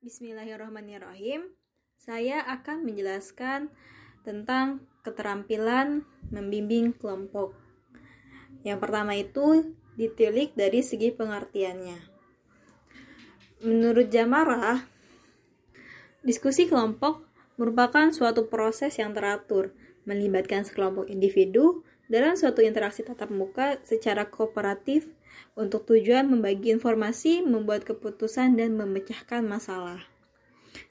Bismillahirrahmanirrahim. Saya akan menjelaskan tentang keterampilan membimbing kelompok. Yang pertama itu ditilik dari segi pengertiannya. Menurut Jamarah, diskusi kelompok merupakan suatu proses yang teratur, melibatkan sekelompok individu dalam suatu interaksi tatap muka secara kooperatif untuk tujuan membagi informasi, membuat keputusan, dan memecahkan masalah.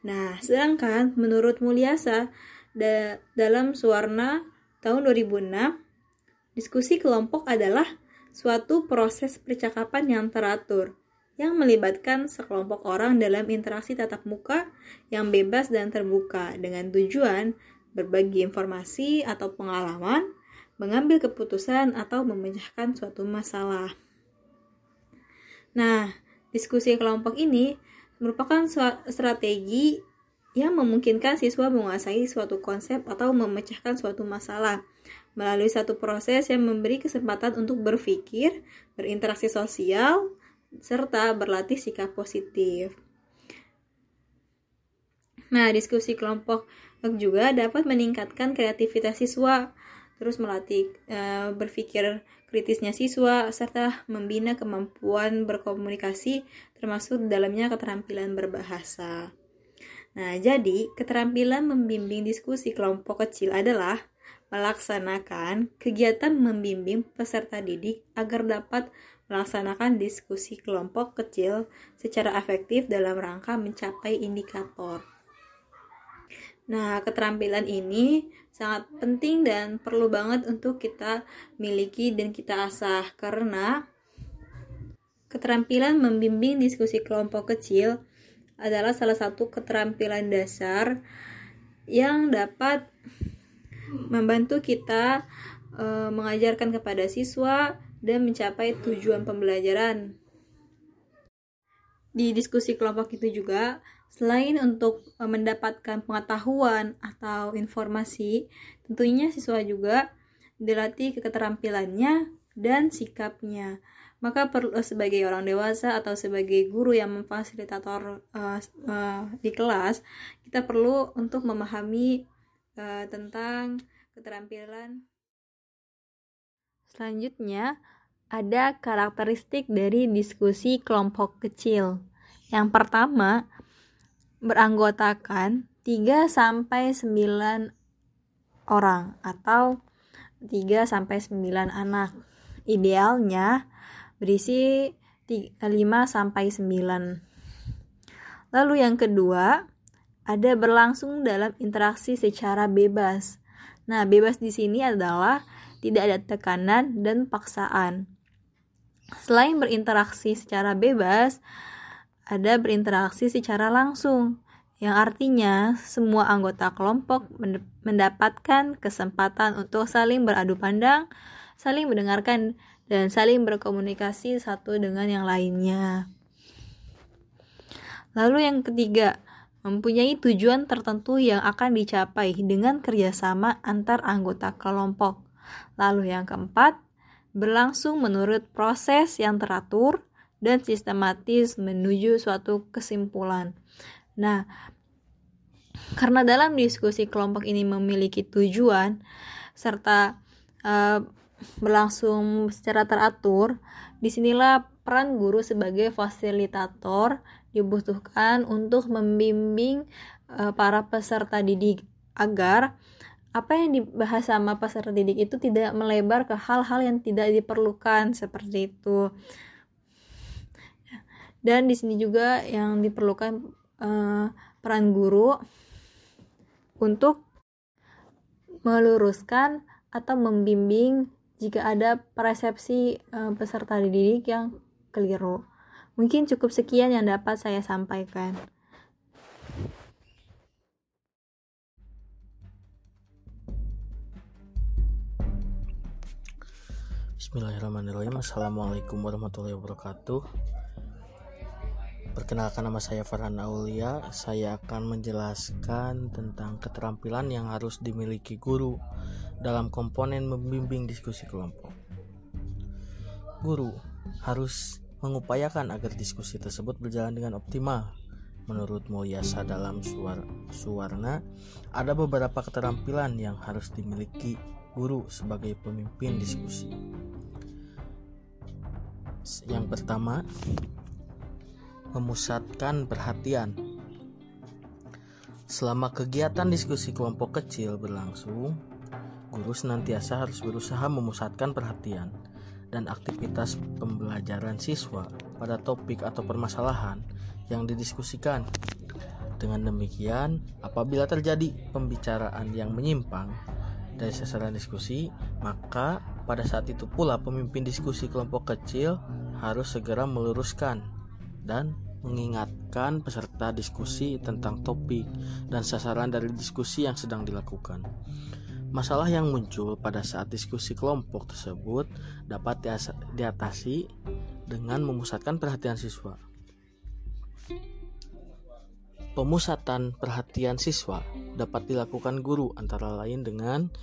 Nah, sedangkan menurut Mulyasa da dalam Suwarna tahun 2006, diskusi kelompok adalah suatu proses percakapan yang teratur yang melibatkan sekelompok orang dalam interaksi tatap muka yang bebas dan terbuka dengan tujuan berbagi informasi atau pengalaman, mengambil keputusan atau memecahkan suatu masalah. Nah, diskusi kelompok ini merupakan strategi yang memungkinkan siswa menguasai suatu konsep atau memecahkan suatu masalah melalui satu proses yang memberi kesempatan untuk berpikir, berinteraksi sosial, serta berlatih sikap positif. Nah, diskusi kelompok juga dapat meningkatkan kreativitas siswa, terus melatih e, berpikir kritisnya siswa, serta membina kemampuan berkomunikasi, termasuk dalamnya keterampilan berbahasa. Nah, jadi keterampilan membimbing diskusi kelompok kecil adalah melaksanakan kegiatan membimbing peserta didik agar dapat melaksanakan diskusi kelompok kecil secara efektif dalam rangka mencapai indikator. Nah, keterampilan ini sangat penting dan perlu banget untuk kita miliki dan kita asah karena keterampilan membimbing diskusi kelompok kecil adalah salah satu keterampilan dasar yang dapat membantu kita e, mengajarkan kepada siswa dan mencapai tujuan pembelajaran. Di diskusi kelompok itu juga, selain untuk e, mendapatkan pengetahuan atau informasi, tentunya siswa juga dilatih keterampilannya dan sikapnya. Maka perlu e, sebagai orang dewasa atau sebagai guru yang memfasilitator uh, uh, di kelas, kita perlu untuk memahami uh, tentang keterampilan Selanjutnya, ada karakteristik dari diskusi kelompok kecil. Yang pertama, beranggotakan 3 sampai 9 orang atau 3 sampai 9 anak. Idealnya berisi 5 sampai 9. Lalu yang kedua, ada berlangsung dalam interaksi secara bebas. Nah, bebas di sini adalah tidak ada tekanan dan paksaan. Selain berinteraksi secara bebas, ada berinteraksi secara langsung, yang artinya semua anggota kelompok mendapatkan kesempatan untuk saling beradu pandang, saling mendengarkan, dan saling berkomunikasi satu dengan yang lainnya. Lalu yang ketiga, mempunyai tujuan tertentu yang akan dicapai dengan kerjasama antar anggota kelompok. Lalu yang keempat, berlangsung menurut proses yang teratur dan sistematis menuju suatu kesimpulan. Nah, karena dalam diskusi kelompok ini memiliki tujuan serta uh, berlangsung secara teratur, di sinilah peran guru sebagai fasilitator dibutuhkan untuk membimbing uh, para peserta didik agar apa yang dibahas sama peserta didik itu tidak melebar ke hal-hal yang tidak diperlukan seperti itu dan di sini juga yang diperlukan uh, peran guru untuk meluruskan atau membimbing jika ada persepsi uh, peserta didik yang keliru. Mungkin cukup sekian yang dapat saya sampaikan. Bismillahirrahmanirrahim Assalamualaikum warahmatullahi wabarakatuh Perkenalkan nama saya Farhan Aulia. Saya akan menjelaskan tentang keterampilan yang harus dimiliki guru Dalam komponen membimbing diskusi kelompok. Guru harus mengupayakan agar diskusi tersebut berjalan dengan optimal. Menurut Moyasa dalam suar, Suwarna, ada beberapa keterampilan yang harus dimiliki guru sebagai pemimpin diskusi. Yang pertama, memusatkan perhatian. Selama kegiatan diskusi kelompok kecil berlangsung, guru senantiasa harus berusaha memusatkan perhatian dan aktivitas pembelajaran siswa pada topik atau permasalahan yang didiskusikan. Dengan demikian, apabila terjadi pembicaraan yang menyimpang dari sasaran diskusi, maka pada saat itu pula pemimpin diskusi kelompok kecil harus segera meluruskan dan mengingatkan peserta diskusi tentang topik dan sasaran dari diskusi yang sedang dilakukan. Masalah yang muncul pada saat diskusi kelompok tersebut dapat diatasi dengan memusatkan perhatian siswa. Pemusatan perhatian siswa dapat dilakukan guru antara lain dengan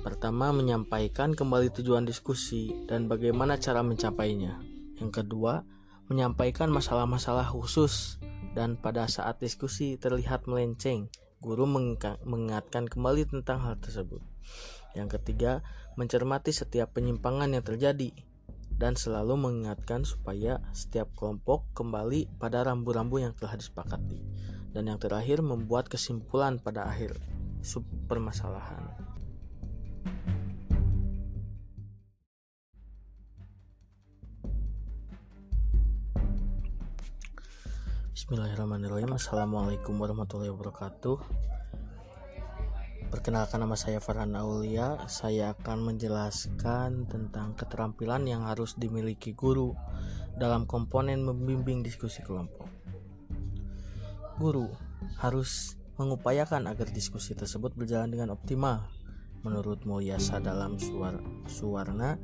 pertama menyampaikan kembali tujuan diskusi dan bagaimana cara mencapainya. Yang kedua, menyampaikan masalah-masalah khusus dan pada saat diskusi terlihat melenceng, guru mengingatkan kembali tentang hal tersebut. Yang ketiga, mencermati setiap penyimpangan yang terjadi dan selalu mengingatkan supaya setiap kelompok kembali pada rambu-rambu yang telah disepakati dan yang terakhir membuat kesimpulan pada akhir sub permasalahan. Bismillahirrahmanirrahim Assalamualaikum warahmatullahi wabarakatuh Perkenalkan nama saya Farhan Aulia Saya akan menjelaskan tentang keterampilan yang harus dimiliki guru Dalam komponen membimbing diskusi kelompok Guru harus mengupayakan agar diskusi tersebut berjalan dengan optimal. Menurut Moyasa dalam suar, Suwarna,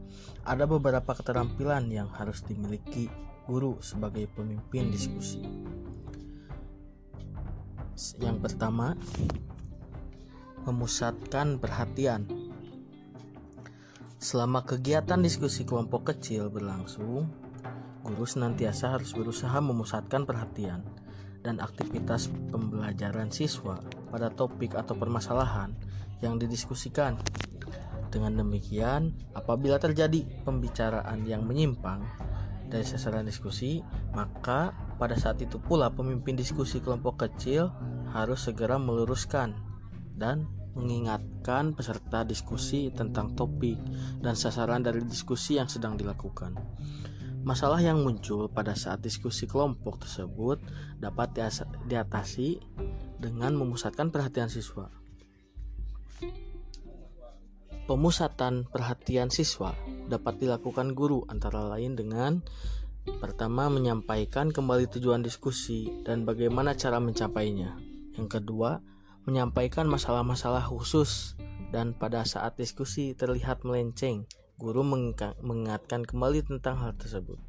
ada beberapa keterampilan yang harus dimiliki guru sebagai pemimpin diskusi. Yang pertama, memusatkan perhatian. Selama kegiatan diskusi kelompok kecil berlangsung, guru senantiasa harus berusaha memusatkan perhatian dan aktivitas pembelajaran siswa pada topik atau permasalahan yang didiskusikan. Dengan demikian, apabila terjadi pembicaraan yang menyimpang dari sasaran diskusi, maka pada saat itu pula pemimpin diskusi kelompok kecil harus segera meluruskan dan mengingatkan peserta diskusi tentang topik dan sasaran dari diskusi yang sedang dilakukan. Masalah yang muncul pada saat diskusi kelompok tersebut dapat diatasi dengan memusatkan perhatian siswa. Pemusatan perhatian siswa dapat dilakukan guru antara lain dengan pertama menyampaikan kembali tujuan diskusi dan bagaimana cara mencapainya. Yang kedua, menyampaikan masalah-masalah khusus dan pada saat diskusi terlihat melenceng Guru mengingatkan kembali tentang hal tersebut.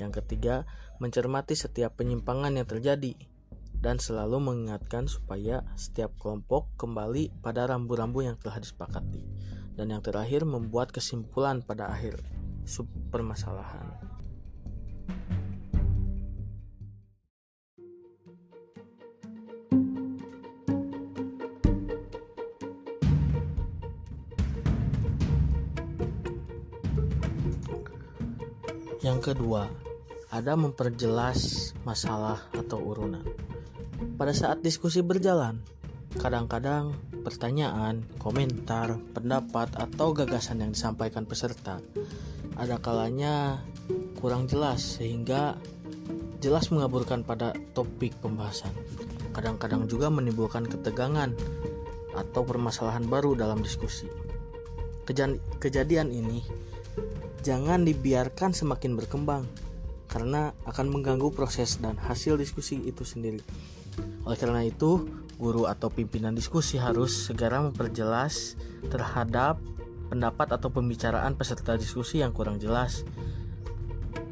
Yang ketiga, mencermati setiap penyimpangan yang terjadi dan selalu mengingatkan supaya setiap kelompok kembali pada rambu-rambu yang telah disepakati. Dan yang terakhir, membuat kesimpulan pada akhir sub permasalahan. Yang kedua, ada memperjelas masalah atau urunan. Pada saat diskusi berjalan, kadang-kadang pertanyaan, komentar, pendapat, atau gagasan yang disampaikan peserta ada kalanya kurang jelas sehingga jelas mengaburkan pada topik pembahasan. Kadang-kadang juga menimbulkan ketegangan atau permasalahan baru dalam diskusi. Kejadian ini jangan dibiarkan semakin berkembang karena akan mengganggu proses dan hasil diskusi itu sendiri. Oleh karena itu, guru atau pimpinan diskusi harus segera memperjelas terhadap pendapat atau pembicaraan peserta diskusi yang kurang jelas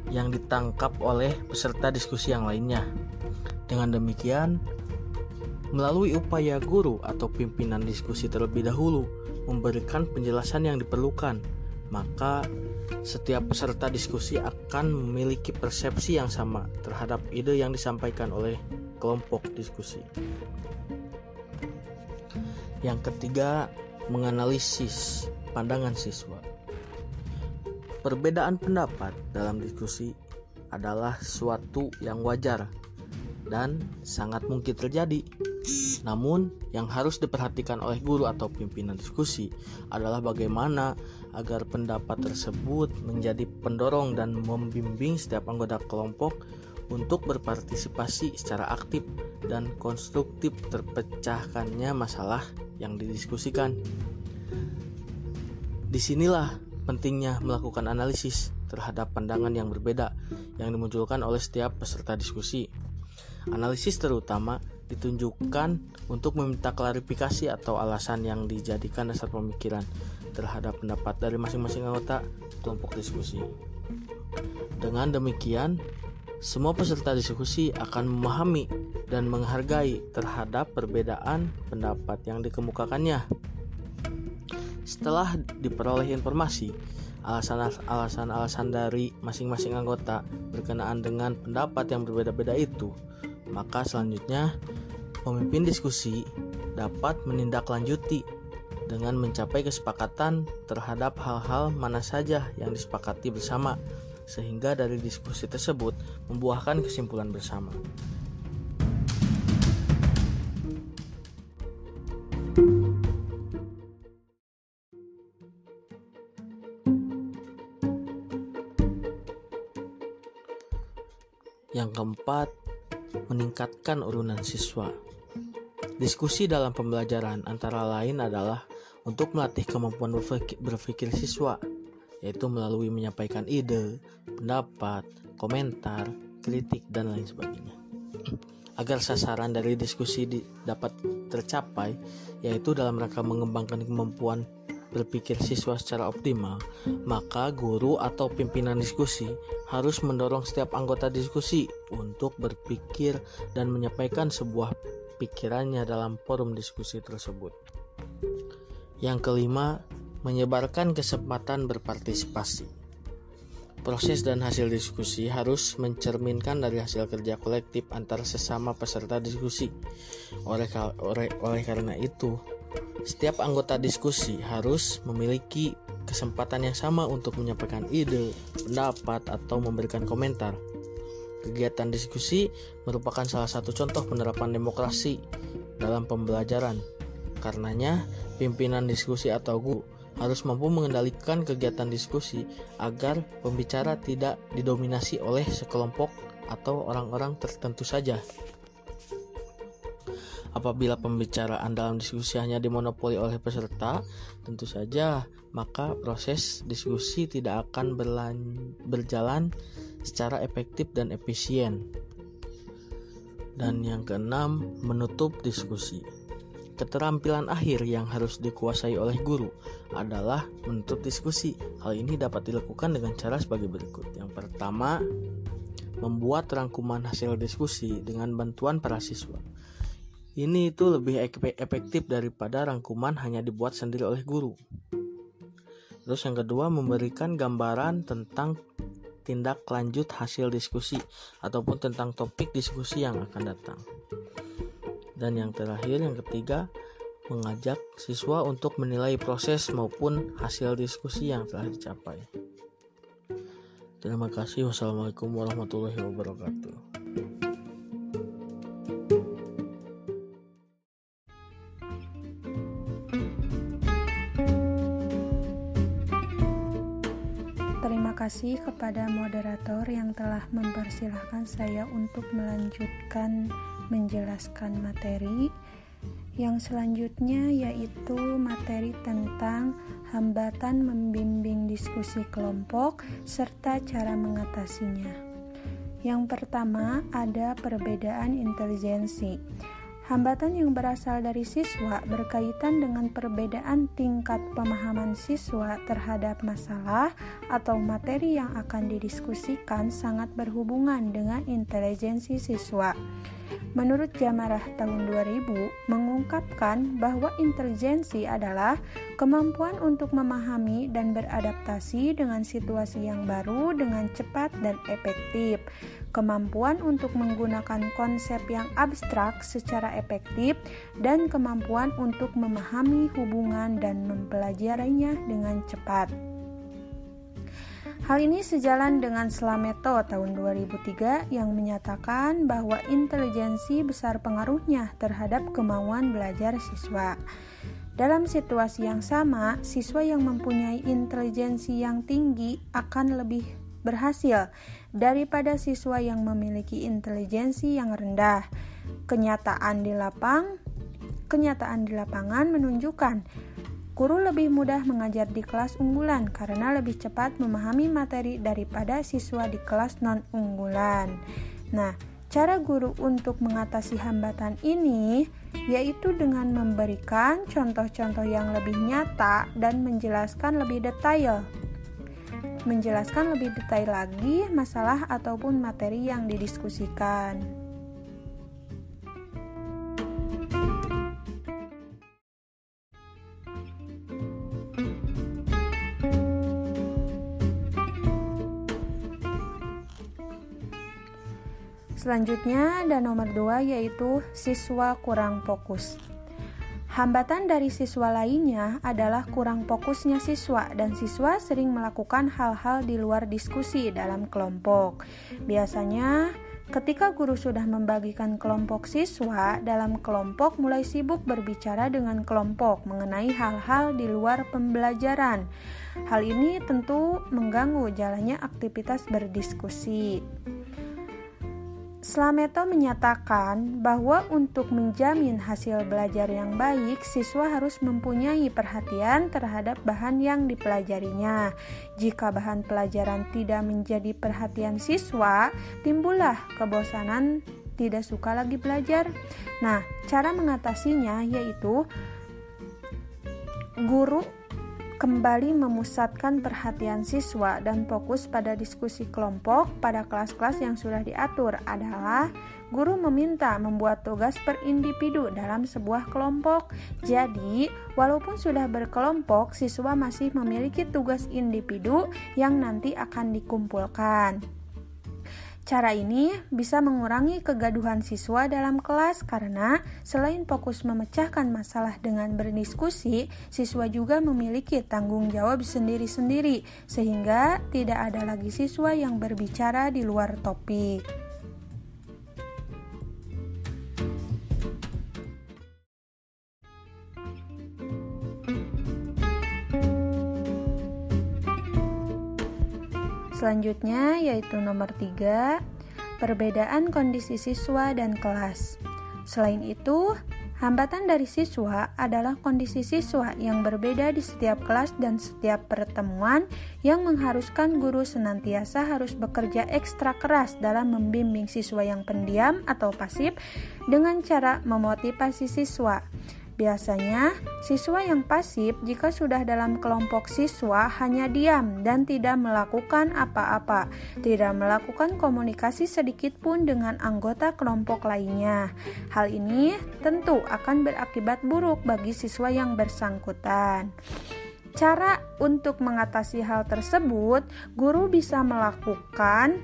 yang ditangkap oleh peserta diskusi yang lainnya. Dengan demikian, melalui upaya guru atau pimpinan diskusi terlebih dahulu memberikan penjelasan yang diperlukan, maka setiap peserta diskusi akan memiliki persepsi yang sama terhadap ide yang disampaikan oleh kelompok diskusi. Yang ketiga, menganalisis pandangan siswa. Perbedaan pendapat dalam diskusi adalah suatu yang wajar dan sangat mungkin terjadi. Namun, yang harus diperhatikan oleh guru atau pimpinan diskusi adalah bagaimana agar pendapat tersebut menjadi pendorong dan membimbing setiap anggota kelompok untuk berpartisipasi secara aktif dan konstruktif terpecahkannya masalah yang didiskusikan. Di sinilah pentingnya melakukan analisis terhadap pandangan yang berbeda yang dimunculkan oleh setiap peserta diskusi. Analisis terutama ditunjukkan untuk meminta klarifikasi atau alasan yang dijadikan dasar pemikiran terhadap pendapat dari masing-masing anggota kelompok diskusi. Dengan demikian, semua peserta diskusi akan memahami dan menghargai terhadap perbedaan pendapat yang dikemukakannya. Setelah diperoleh informasi, alasan-alasan dari masing-masing anggota berkenaan dengan pendapat yang berbeda-beda itu, maka selanjutnya pemimpin diskusi dapat menindaklanjuti dengan mencapai kesepakatan terhadap hal-hal mana saja yang disepakati bersama sehingga dari diskusi tersebut membuahkan kesimpulan bersama. Yang keempat, meningkatkan urunan siswa. Diskusi dalam pembelajaran antara lain adalah untuk melatih kemampuan berpikir, siswa, yaitu melalui menyampaikan ide, pendapat, komentar, kritik, dan lain sebagainya. Agar sasaran dari diskusi di, dapat tercapai, yaitu dalam rangka mengembangkan kemampuan berpikir siswa secara optimal, maka guru atau pimpinan diskusi harus mendorong setiap anggota diskusi untuk berpikir dan menyampaikan sebuah pikirannya dalam forum diskusi tersebut. Yang kelima, menyebarkan kesempatan berpartisipasi. Proses dan hasil diskusi harus mencerminkan dari hasil kerja kolektif antar sesama peserta diskusi. Oleh, oleh, oleh karena itu, setiap anggota diskusi harus memiliki kesempatan yang sama untuk menyampaikan ide, pendapat, atau memberikan komentar. Kegiatan diskusi merupakan salah satu contoh penerapan demokrasi dalam pembelajaran. Karenanya, pimpinan diskusi atau guru harus mampu mengendalikan kegiatan diskusi agar pembicara tidak didominasi oleh sekelompok atau orang-orang tertentu saja. Apabila pembicaraan dalam diskusi hanya dimonopoli oleh peserta, tentu saja maka proses diskusi tidak akan berjalan secara efektif dan efisien. Dan yang keenam, menutup diskusi. Keterampilan akhir yang harus dikuasai oleh guru adalah menutup diskusi. Hal ini dapat dilakukan dengan cara sebagai berikut. Yang pertama, membuat rangkuman hasil diskusi dengan bantuan para siswa. Ini itu lebih efektif daripada rangkuman hanya dibuat sendiri oleh guru. Terus yang kedua memberikan gambaran tentang tindak lanjut hasil diskusi ataupun tentang topik diskusi yang akan datang. Dan yang terakhir yang ketiga mengajak siswa untuk menilai proses maupun hasil diskusi yang telah dicapai. Terima kasih. Wassalamualaikum warahmatullahi wabarakatuh. kasih kepada moderator yang telah mempersilahkan saya untuk melanjutkan menjelaskan materi. Yang selanjutnya yaitu materi tentang hambatan membimbing diskusi kelompok serta cara mengatasinya. Yang pertama ada perbedaan intelijensi. Hambatan yang berasal dari siswa berkaitan dengan perbedaan tingkat pemahaman siswa terhadap masalah atau materi yang akan didiskusikan sangat berhubungan dengan intelijensi siswa. Menurut Jamarah tahun 2000 mengungkapkan bahwa intelijensi adalah kemampuan untuk memahami dan beradaptasi dengan situasi yang baru dengan cepat dan efektif, kemampuan untuk menggunakan konsep yang abstrak secara efektif, dan kemampuan untuk memahami hubungan dan mempelajarinya dengan cepat. Hal ini sejalan dengan Slameto tahun 2003 yang menyatakan bahwa intelijensi besar pengaruhnya terhadap kemauan belajar siswa. Dalam situasi yang sama, siswa yang mempunyai intelijensi yang tinggi akan lebih berhasil daripada siswa yang memiliki intelijensi yang rendah. Kenyataan di lapang, kenyataan di lapangan menunjukkan Guru lebih mudah mengajar di kelas unggulan karena lebih cepat memahami materi daripada siswa di kelas non-unggulan. Nah, cara guru untuk mengatasi hambatan ini yaitu dengan memberikan contoh-contoh yang lebih nyata dan menjelaskan lebih detail. Menjelaskan lebih detail lagi masalah ataupun materi yang didiskusikan. Selanjutnya ada nomor dua yaitu siswa kurang fokus. Hambatan dari siswa lainnya adalah kurang fokusnya siswa dan siswa sering melakukan hal-hal di luar diskusi dalam kelompok. Biasanya Ketika guru sudah membagikan kelompok siswa, dalam kelompok mulai sibuk berbicara dengan kelompok mengenai hal-hal di luar pembelajaran. Hal ini tentu mengganggu jalannya aktivitas berdiskusi. Slameto menyatakan bahwa untuk menjamin hasil belajar yang baik, siswa harus mempunyai perhatian terhadap bahan yang dipelajarinya. Jika bahan pelajaran tidak menjadi perhatian siswa, timbullah kebosanan tidak suka lagi belajar. Nah, cara mengatasinya yaitu guru kembali memusatkan perhatian siswa dan fokus pada diskusi kelompok pada kelas-kelas yang sudah diatur adalah guru meminta membuat tugas per individu dalam sebuah kelompok. Jadi, walaupun sudah berkelompok, siswa masih memiliki tugas individu yang nanti akan dikumpulkan. Cara ini bisa mengurangi kegaduhan siswa dalam kelas karena selain fokus memecahkan masalah dengan berdiskusi, siswa juga memiliki tanggung jawab sendiri-sendiri sehingga tidak ada lagi siswa yang berbicara di luar topik. Selanjutnya yaitu nomor 3, perbedaan kondisi siswa dan kelas. Selain itu, hambatan dari siswa adalah kondisi siswa yang berbeda di setiap kelas dan setiap pertemuan yang mengharuskan guru senantiasa harus bekerja ekstra keras dalam membimbing siswa yang pendiam atau pasif dengan cara memotivasi siswa. Biasanya, siswa yang pasif jika sudah dalam kelompok siswa hanya diam dan tidak melakukan apa-apa, tidak melakukan komunikasi sedikit pun dengan anggota kelompok lainnya. Hal ini tentu akan berakibat buruk bagi siswa yang bersangkutan. Cara untuk mengatasi hal tersebut, guru bisa melakukan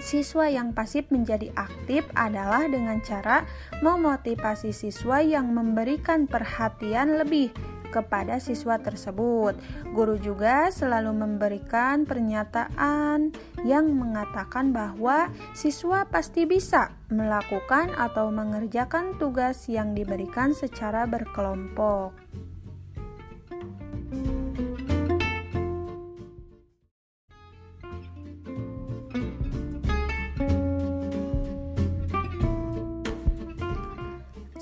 siswa yang pasif menjadi aktif adalah dengan cara memotivasi siswa yang memberikan perhatian lebih kepada siswa tersebut. Guru juga selalu memberikan pernyataan yang mengatakan bahwa siswa pasti bisa melakukan atau mengerjakan tugas yang diberikan secara berkelompok.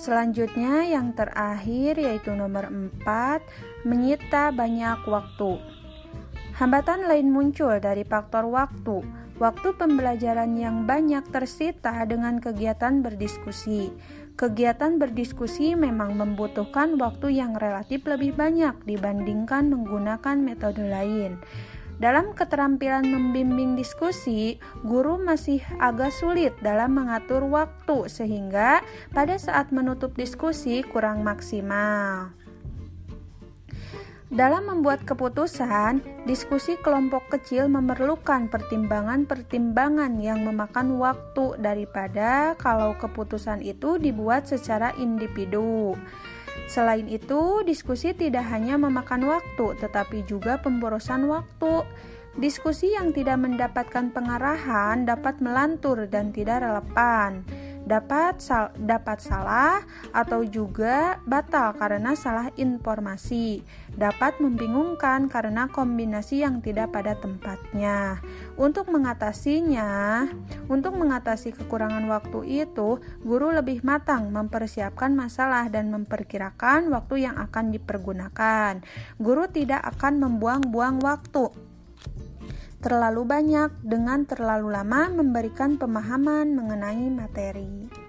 Selanjutnya yang terakhir yaitu nomor 4, menyita banyak waktu. Hambatan lain muncul dari faktor waktu. Waktu pembelajaran yang banyak tersita dengan kegiatan berdiskusi. Kegiatan berdiskusi memang membutuhkan waktu yang relatif lebih banyak dibandingkan menggunakan metode lain. Dalam keterampilan membimbing diskusi, guru masih agak sulit dalam mengatur waktu, sehingga pada saat menutup diskusi kurang maksimal. Dalam membuat keputusan, diskusi kelompok kecil memerlukan pertimbangan-pertimbangan yang memakan waktu daripada kalau keputusan itu dibuat secara individu. Selain itu, diskusi tidak hanya memakan waktu, tetapi juga pemborosan waktu. Diskusi yang tidak mendapatkan pengarahan dapat melantur dan tidak relevan dapat sal dapat salah atau juga batal karena salah informasi. Dapat membingungkan karena kombinasi yang tidak pada tempatnya. Untuk mengatasinya, untuk mengatasi kekurangan waktu itu, guru lebih matang mempersiapkan masalah dan memperkirakan waktu yang akan dipergunakan. Guru tidak akan membuang-buang waktu terlalu banyak dengan terlalu lama memberikan pemahaman mengenai materi.